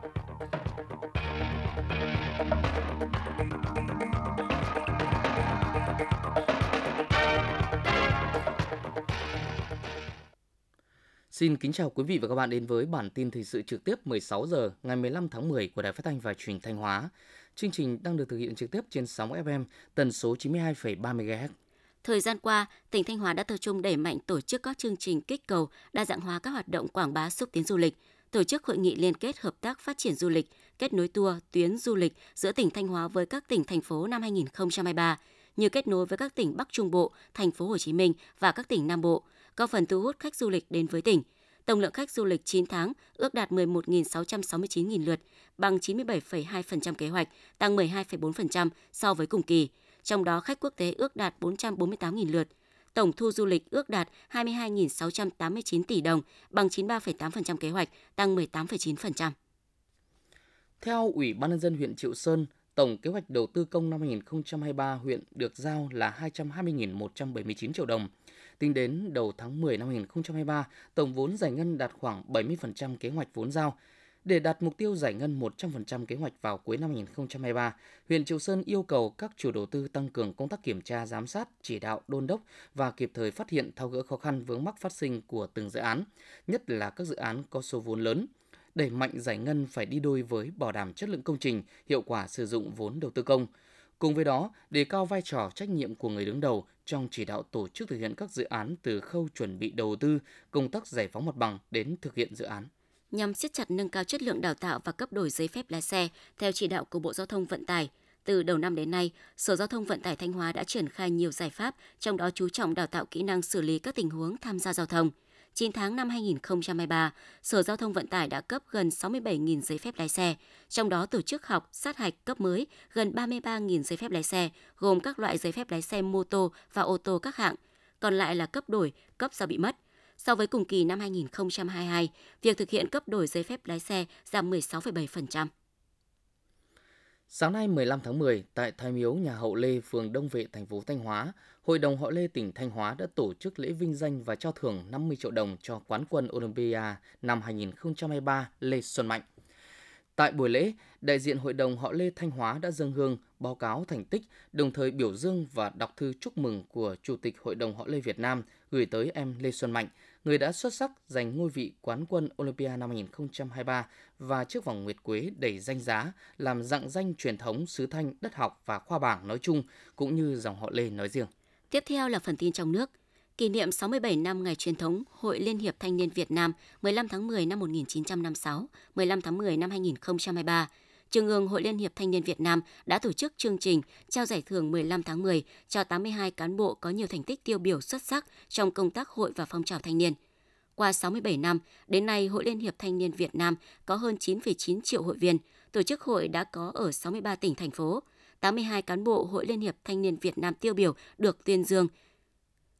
Xin kính chào quý vị và các bạn đến với bản tin thời sự trực tiếp 16 giờ ngày 15 tháng 10 của Đài Phát thanh và Truyền thanh Hóa. Chương trình đang được thực hiện trực tiếp trên sóng FM tần số 92,3 MHz. Thời gian qua, tỉnh Thanh Hóa đã tập trung đẩy mạnh tổ chức các chương trình kích cầu, đa dạng hóa các hoạt động quảng bá xúc tiến du lịch, tổ chức hội nghị liên kết hợp tác phát triển du lịch, kết nối tour, tuyến du lịch giữa tỉnh Thanh Hóa với các tỉnh thành phố năm 2023, như kết nối với các tỉnh Bắc Trung Bộ, thành phố Hồ Chí Minh và các tỉnh Nam Bộ, góp phần thu hút khách du lịch đến với tỉnh. Tổng lượng khách du lịch 9 tháng ước đạt 11.669.000 lượt, bằng 97,2% kế hoạch, tăng 12,4% so với cùng kỳ. Trong đó khách quốc tế ước đạt 448.000 lượt. Tổng thu du lịch ước đạt 22.689 tỷ đồng, bằng 93,8% kế hoạch, tăng 18,9%. Theo Ủy ban nhân dân huyện Triệu Sơn, tổng kế hoạch đầu tư công năm 2023 huyện được giao là 220.179 triệu đồng. Tính đến đầu tháng 10 năm 2023, tổng vốn giải ngân đạt khoảng 70% kế hoạch vốn giao. Để đạt mục tiêu giải ngân 100% kế hoạch vào cuối năm 2023, huyện Triệu Sơn yêu cầu các chủ đầu tư tăng cường công tác kiểm tra, giám sát, chỉ đạo, đôn đốc và kịp thời phát hiện thao gỡ khó khăn vướng mắc phát sinh của từng dự án, nhất là các dự án có số vốn lớn. Đẩy mạnh giải ngân phải đi đôi với bảo đảm chất lượng công trình, hiệu quả sử dụng vốn đầu tư công. Cùng với đó, đề cao vai trò trách nhiệm của người đứng đầu trong chỉ đạo tổ chức thực hiện các dự án từ khâu chuẩn bị đầu tư, công tác giải phóng mặt bằng đến thực hiện dự án nhằm siết chặt nâng cao chất lượng đào tạo và cấp đổi giấy phép lái xe theo chỉ đạo của Bộ Giao thông Vận tải. Từ đầu năm đến nay, Sở Giao thông Vận tải Thanh Hóa đã triển khai nhiều giải pháp, trong đó chú trọng đào tạo kỹ năng xử lý các tình huống tham gia giao thông. 9 tháng năm 2023, Sở Giao thông Vận tải đã cấp gần 67.000 giấy phép lái xe, trong đó tổ chức học sát hạch cấp mới gần 33.000 giấy phép lái xe, gồm các loại giấy phép lái xe mô tô và ô tô các hạng, còn lại là cấp đổi, cấp do bị mất – So với cùng kỳ năm 2022, việc thực hiện cấp đổi giấy phép lái xe giảm 16,7%. Sáng nay 15 tháng 10, tại Thái Miếu nhà Hậu Lê, phường Đông Vệ, thành phố Thanh Hóa, Hội đồng Họ Lê tỉnh Thanh Hóa đã tổ chức lễ vinh danh và trao thưởng 50 triệu đồng cho quán quân Olympia năm 2023 Lê Xuân Mạnh. Tại buổi lễ, đại diện Hội đồng Họ Lê Thanh Hóa đã dâng hương, báo cáo thành tích, đồng thời biểu dương và đọc thư chúc mừng của Chủ tịch Hội đồng Họ Lê Việt Nam gửi tới em Lê Xuân Mạnh, người đã xuất sắc giành ngôi vị quán quân Olympia năm 2023 và chiếc vòng nguyệt quế đầy danh giá, làm dạng danh truyền thống xứ Thanh, đất học và khoa bảng nói chung, cũng như dòng họ Lê nói riêng. Tiếp theo là phần tin trong nước. Kỷ niệm 67 năm ngày truyền thống Hội Liên hiệp Thanh niên Việt Nam 15 tháng 10 năm 1956, 15 tháng 10 năm 2023, Trung ương Hội Liên hiệp Thanh niên Việt Nam đã tổ chức chương trình trao giải thưởng 15 tháng 10 cho 82 cán bộ có nhiều thành tích tiêu biểu xuất sắc trong công tác hội và phong trào thanh niên. Qua 67 năm, đến nay Hội Liên hiệp Thanh niên Việt Nam có hơn 9,9 triệu hội viên, tổ chức hội đã có ở 63 tỉnh thành phố. 82 cán bộ Hội Liên hiệp Thanh niên Việt Nam tiêu biểu được tuyên dương.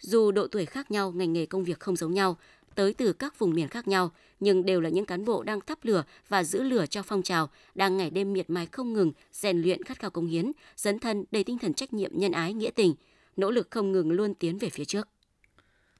Dù độ tuổi khác nhau, ngành nghề công việc không giống nhau, tới từ các vùng miền khác nhau, nhưng đều là những cán bộ đang thắp lửa và giữ lửa cho phong trào, đang ngày đêm miệt mài không ngừng, rèn luyện khát khao công hiến, dấn thân đầy tinh thần trách nhiệm nhân ái nghĩa tình, nỗ lực không ngừng luôn tiến về phía trước.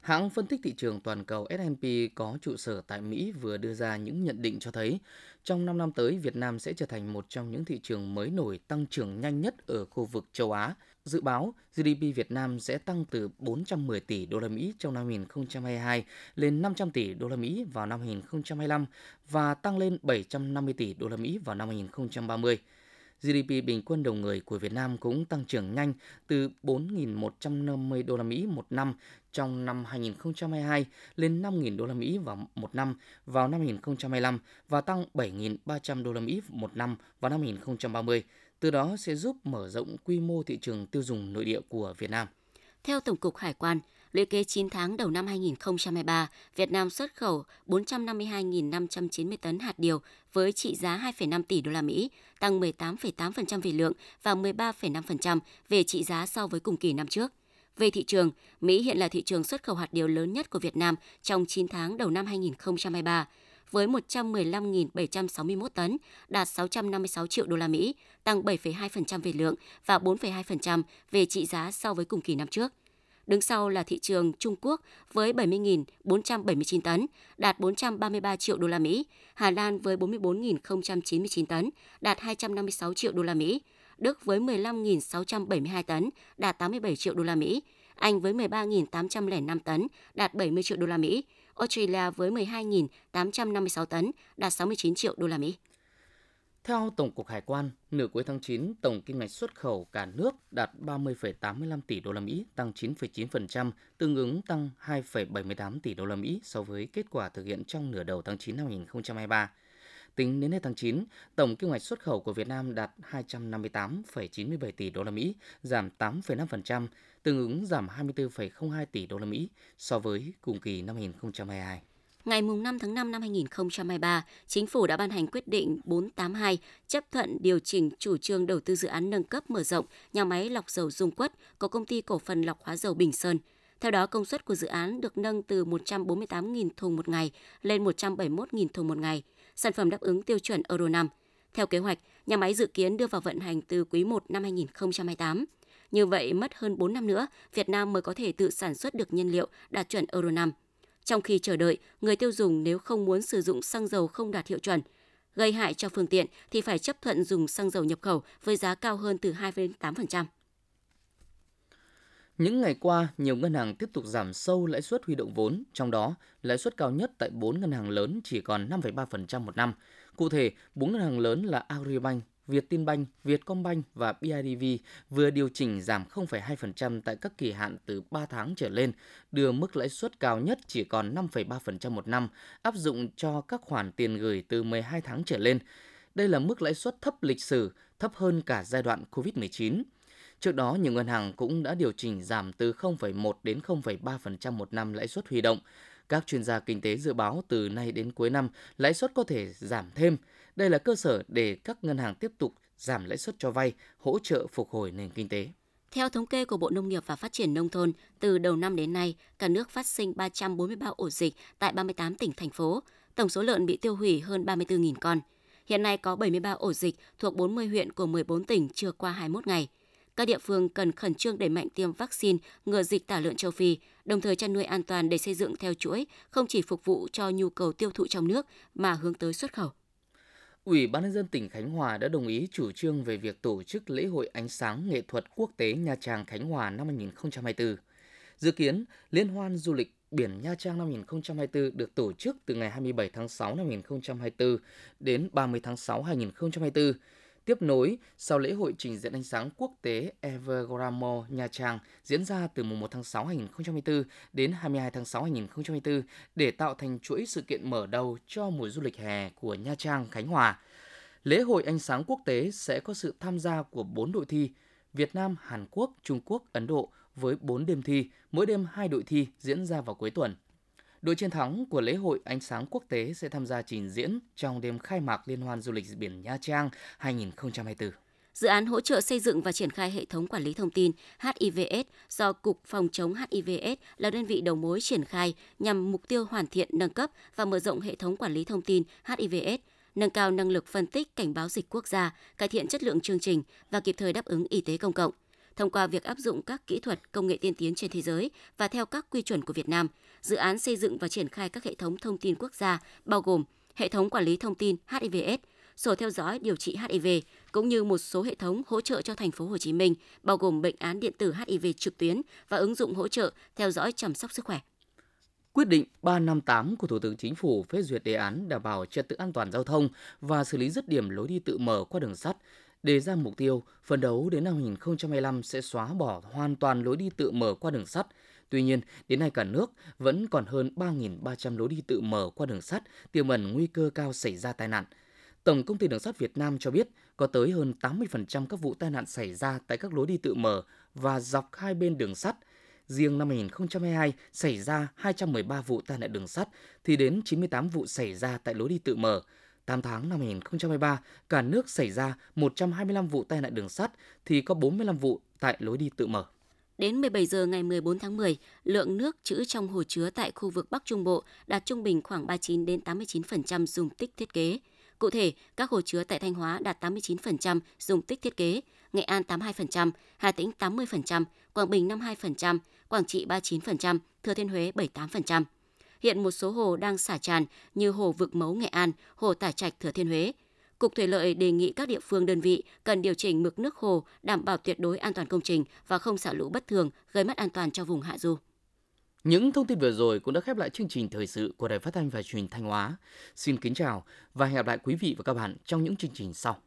Hãng phân tích thị trường toàn cầu S&P có trụ sở tại Mỹ vừa đưa ra những nhận định cho thấy trong 5 năm tới Việt Nam sẽ trở thành một trong những thị trường mới nổi tăng trưởng nhanh nhất ở khu vực châu Á. Dự báo GDP Việt Nam sẽ tăng từ 410 tỷ đô la Mỹ trong năm 2022 lên 500 tỷ đô la Mỹ vào năm 2025 và tăng lên 750 tỷ đô la Mỹ vào năm 2030. GDP bình quân đầu người của Việt Nam cũng tăng trưởng nhanh từ 4.150 đô la Mỹ một năm trong năm 2022 lên 5.000 đô la Mỹ vào một năm vào năm 2025 và tăng 7.300 đô la Mỹ một năm vào năm 2030. Từ đó sẽ giúp mở rộng quy mô thị trường tiêu dùng nội địa của Việt Nam. Theo Tổng cục Hải quan, lũy kế 9 tháng đầu năm 2023, Việt Nam xuất khẩu 452.590 tấn hạt điều với trị giá 2,5 tỷ đô la Mỹ, tăng 18,8% về lượng và 13,5% về trị giá so với cùng kỳ năm trước. Về thị trường, Mỹ hiện là thị trường xuất khẩu hạt điều lớn nhất của Việt Nam trong 9 tháng đầu năm 2023 với 115.761 tấn, đạt 656 triệu đô la Mỹ, tăng 7,2% về lượng và 4,2% về trị giá so với cùng kỳ năm trước. Đứng sau là thị trường Trung Quốc với 70.479 tấn, đạt 433 triệu đô la Mỹ, Hà Lan với 44.099 tấn, đạt 256 triệu đô la Mỹ, Đức với 15.672 tấn, đạt 87 triệu đô la Mỹ, anh với 13.805 tấn, đạt 70 triệu đô la Mỹ, Australia với 12.856 tấn, đạt 69 triệu đô la Mỹ. Theo Tổng cục Hải quan, nửa cuối tháng 9, tổng kim ngạch xuất khẩu cả nước đạt 30,85 tỷ đô la Mỹ, tăng 9,9%, tương ứng tăng 2,78 tỷ đô la Mỹ so với kết quả thực hiện trong nửa đầu tháng 9 năm 2023. Tính đến hết tháng 9, tổng kim ngạch xuất khẩu của Việt Nam đạt 258,97 tỷ đô la Mỹ, giảm 8,5%, tương ứng giảm 24,02 tỷ đô la Mỹ so với cùng kỳ năm 2022. Ngày 5 tháng 5 năm 2023, Chính phủ đã ban hành quyết định 482 chấp thuận điều chỉnh chủ trương đầu tư dự án nâng cấp mở rộng nhà máy lọc dầu Dung Quất của công ty cổ phần lọc hóa dầu Bình Sơn. Theo đó, công suất của dự án được nâng từ 148.000 thùng một ngày lên 171.000 thùng một ngày, sản phẩm đáp ứng tiêu chuẩn Euro 5. Theo kế hoạch, nhà máy dự kiến đưa vào vận hành từ quý 1 năm 2028. Như vậy, mất hơn 4 năm nữa, Việt Nam mới có thể tự sản xuất được nhiên liệu đạt chuẩn Euro 5. Trong khi chờ đợi, người tiêu dùng nếu không muốn sử dụng xăng dầu không đạt hiệu chuẩn, gây hại cho phương tiện thì phải chấp thuận dùng xăng dầu nhập khẩu với giá cao hơn từ 2 đến 8%. Những ngày qua, nhiều ngân hàng tiếp tục giảm sâu lãi suất huy động vốn, trong đó lãi suất cao nhất tại 4 ngân hàng lớn chỉ còn 5,3% một năm. Cụ thể, 4 ngân hàng lớn là Agribank, Vietinbank, Vietcombank và BIDV vừa điều chỉnh giảm 0,2% tại các kỳ hạn từ 3 tháng trở lên, đưa mức lãi suất cao nhất chỉ còn 5,3% một năm, áp dụng cho các khoản tiền gửi từ 12 tháng trở lên. Đây là mức lãi suất thấp lịch sử, thấp hơn cả giai đoạn COVID-19. Trước đó, nhiều ngân hàng cũng đã điều chỉnh giảm từ 0,1 đến 0,3% một năm lãi suất huy động. Các chuyên gia kinh tế dự báo từ nay đến cuối năm, lãi suất có thể giảm thêm. Đây là cơ sở để các ngân hàng tiếp tục giảm lãi suất cho vay, hỗ trợ phục hồi nền kinh tế. Theo thống kê của Bộ Nông nghiệp và Phát triển Nông thôn, từ đầu năm đến nay, cả nước phát sinh 343 ổ dịch tại 38 tỉnh, thành phố. Tổng số lợn bị tiêu hủy hơn 34.000 con. Hiện nay có 73 ổ dịch thuộc 40 huyện của 14 tỉnh chưa qua 21 ngày. Các địa phương cần khẩn trương đẩy mạnh tiêm vaccine ngừa dịch tả lợn châu Phi, đồng thời chăn nuôi an toàn để xây dựng theo chuỗi, không chỉ phục vụ cho nhu cầu tiêu thụ trong nước mà hướng tới xuất khẩu. Ủy ban nhân dân tỉnh Khánh Hòa đã đồng ý chủ trương về việc tổ chức lễ hội ánh sáng nghệ thuật quốc tế Nha Trang Khánh Hòa năm 2024. Dự kiến, Liên hoan du lịch biển Nha Trang năm 2024 được tổ chức từ ngày 27 tháng 6 năm 2024 đến 30 tháng 6 2024 tiếp nối sau lễ hội trình diễn ánh sáng quốc tế Evergramo Nha Trang diễn ra từ mùng 1 tháng 6 2024 đến 22 tháng 6 2024 để tạo thành chuỗi sự kiện mở đầu cho mùa du lịch hè của Nha Trang, Khánh Hòa. Lễ hội ánh sáng quốc tế sẽ có sự tham gia của 4 đội thi Việt Nam, Hàn Quốc, Trung Quốc, Ấn Độ với 4 đêm thi, mỗi đêm 2 đội thi diễn ra vào cuối tuần. Đội chiến thắng của lễ hội ánh sáng quốc tế sẽ tham gia trình diễn trong đêm khai mạc Liên hoan du lịch biển Nha Trang 2024. Dự án hỗ trợ xây dựng và triển khai hệ thống quản lý thông tin HIVS do Cục Phòng chống HIVS là đơn vị đầu mối triển khai nhằm mục tiêu hoàn thiện, nâng cấp và mở rộng hệ thống quản lý thông tin HIVS, nâng cao năng lực phân tích cảnh báo dịch quốc gia, cải thiện chất lượng chương trình và kịp thời đáp ứng y tế công cộng thông qua việc áp dụng các kỹ thuật công nghệ tiên tiến trên thế giới và theo các quy chuẩn của Việt Nam, dự án xây dựng và triển khai các hệ thống thông tin quốc gia bao gồm hệ thống quản lý thông tin HIVS, sổ theo dõi điều trị HIV cũng như một số hệ thống hỗ trợ cho thành phố Hồ Chí Minh bao gồm bệnh án điện tử HIV trực tuyến và ứng dụng hỗ trợ theo dõi chăm sóc sức khỏe. Quyết định 358 của Thủ tướng Chính phủ phê duyệt đề án đảm bảo trật tự an toàn giao thông và xử lý dứt điểm lối đi tự mở qua đường sắt đề ra mục tiêu phấn đấu đến năm 2025 sẽ xóa bỏ hoàn toàn lối đi tự mở qua đường sắt. Tuy nhiên, đến nay cả nước vẫn còn hơn 3.300 lối đi tự mở qua đường sắt tiềm ẩn nguy cơ cao xảy ra tai nạn. Tổng công ty đường sắt Việt Nam cho biết có tới hơn 80% các vụ tai nạn xảy ra tại các lối đi tự mở và dọc hai bên đường sắt. Riêng năm 2022 xảy ra 213 vụ tai nạn đường sắt thì đến 98 vụ xảy ra tại lối đi tự mở, 8 tháng năm 2023, cả nước xảy ra 125 vụ tai nạn đường sắt thì có 45 vụ tại lối đi tự mở. Đến 17 giờ ngày 14 tháng 10, lượng nước trữ trong hồ chứa tại khu vực Bắc Trung Bộ đạt trung bình khoảng 39 đến 89% dung tích thiết kế. Cụ thể, các hồ chứa tại Thanh Hóa đạt 89% dung tích thiết kế, Nghệ An 82%, Hà Tĩnh 80%, Quảng Bình 52%, Quảng Trị 39%, Thừa Thiên Huế 78%. Hiện một số hồ đang xả tràn như hồ Vực Mấu Nghệ An, hồ Tả Trạch Thừa Thiên Huế. Cục Thủy lợi đề nghị các địa phương, đơn vị cần điều chỉnh mực nước hồ, đảm bảo tuyệt đối an toàn công trình và không xả lũ bất thường, gây mất an toàn cho vùng hạ du. Những thông tin vừa rồi cũng đã khép lại chương trình thời sự của Đài Phát thanh và Truyền Thanh Hóa. Xin kính chào và hẹn gặp lại quý vị và các bạn trong những chương trình sau.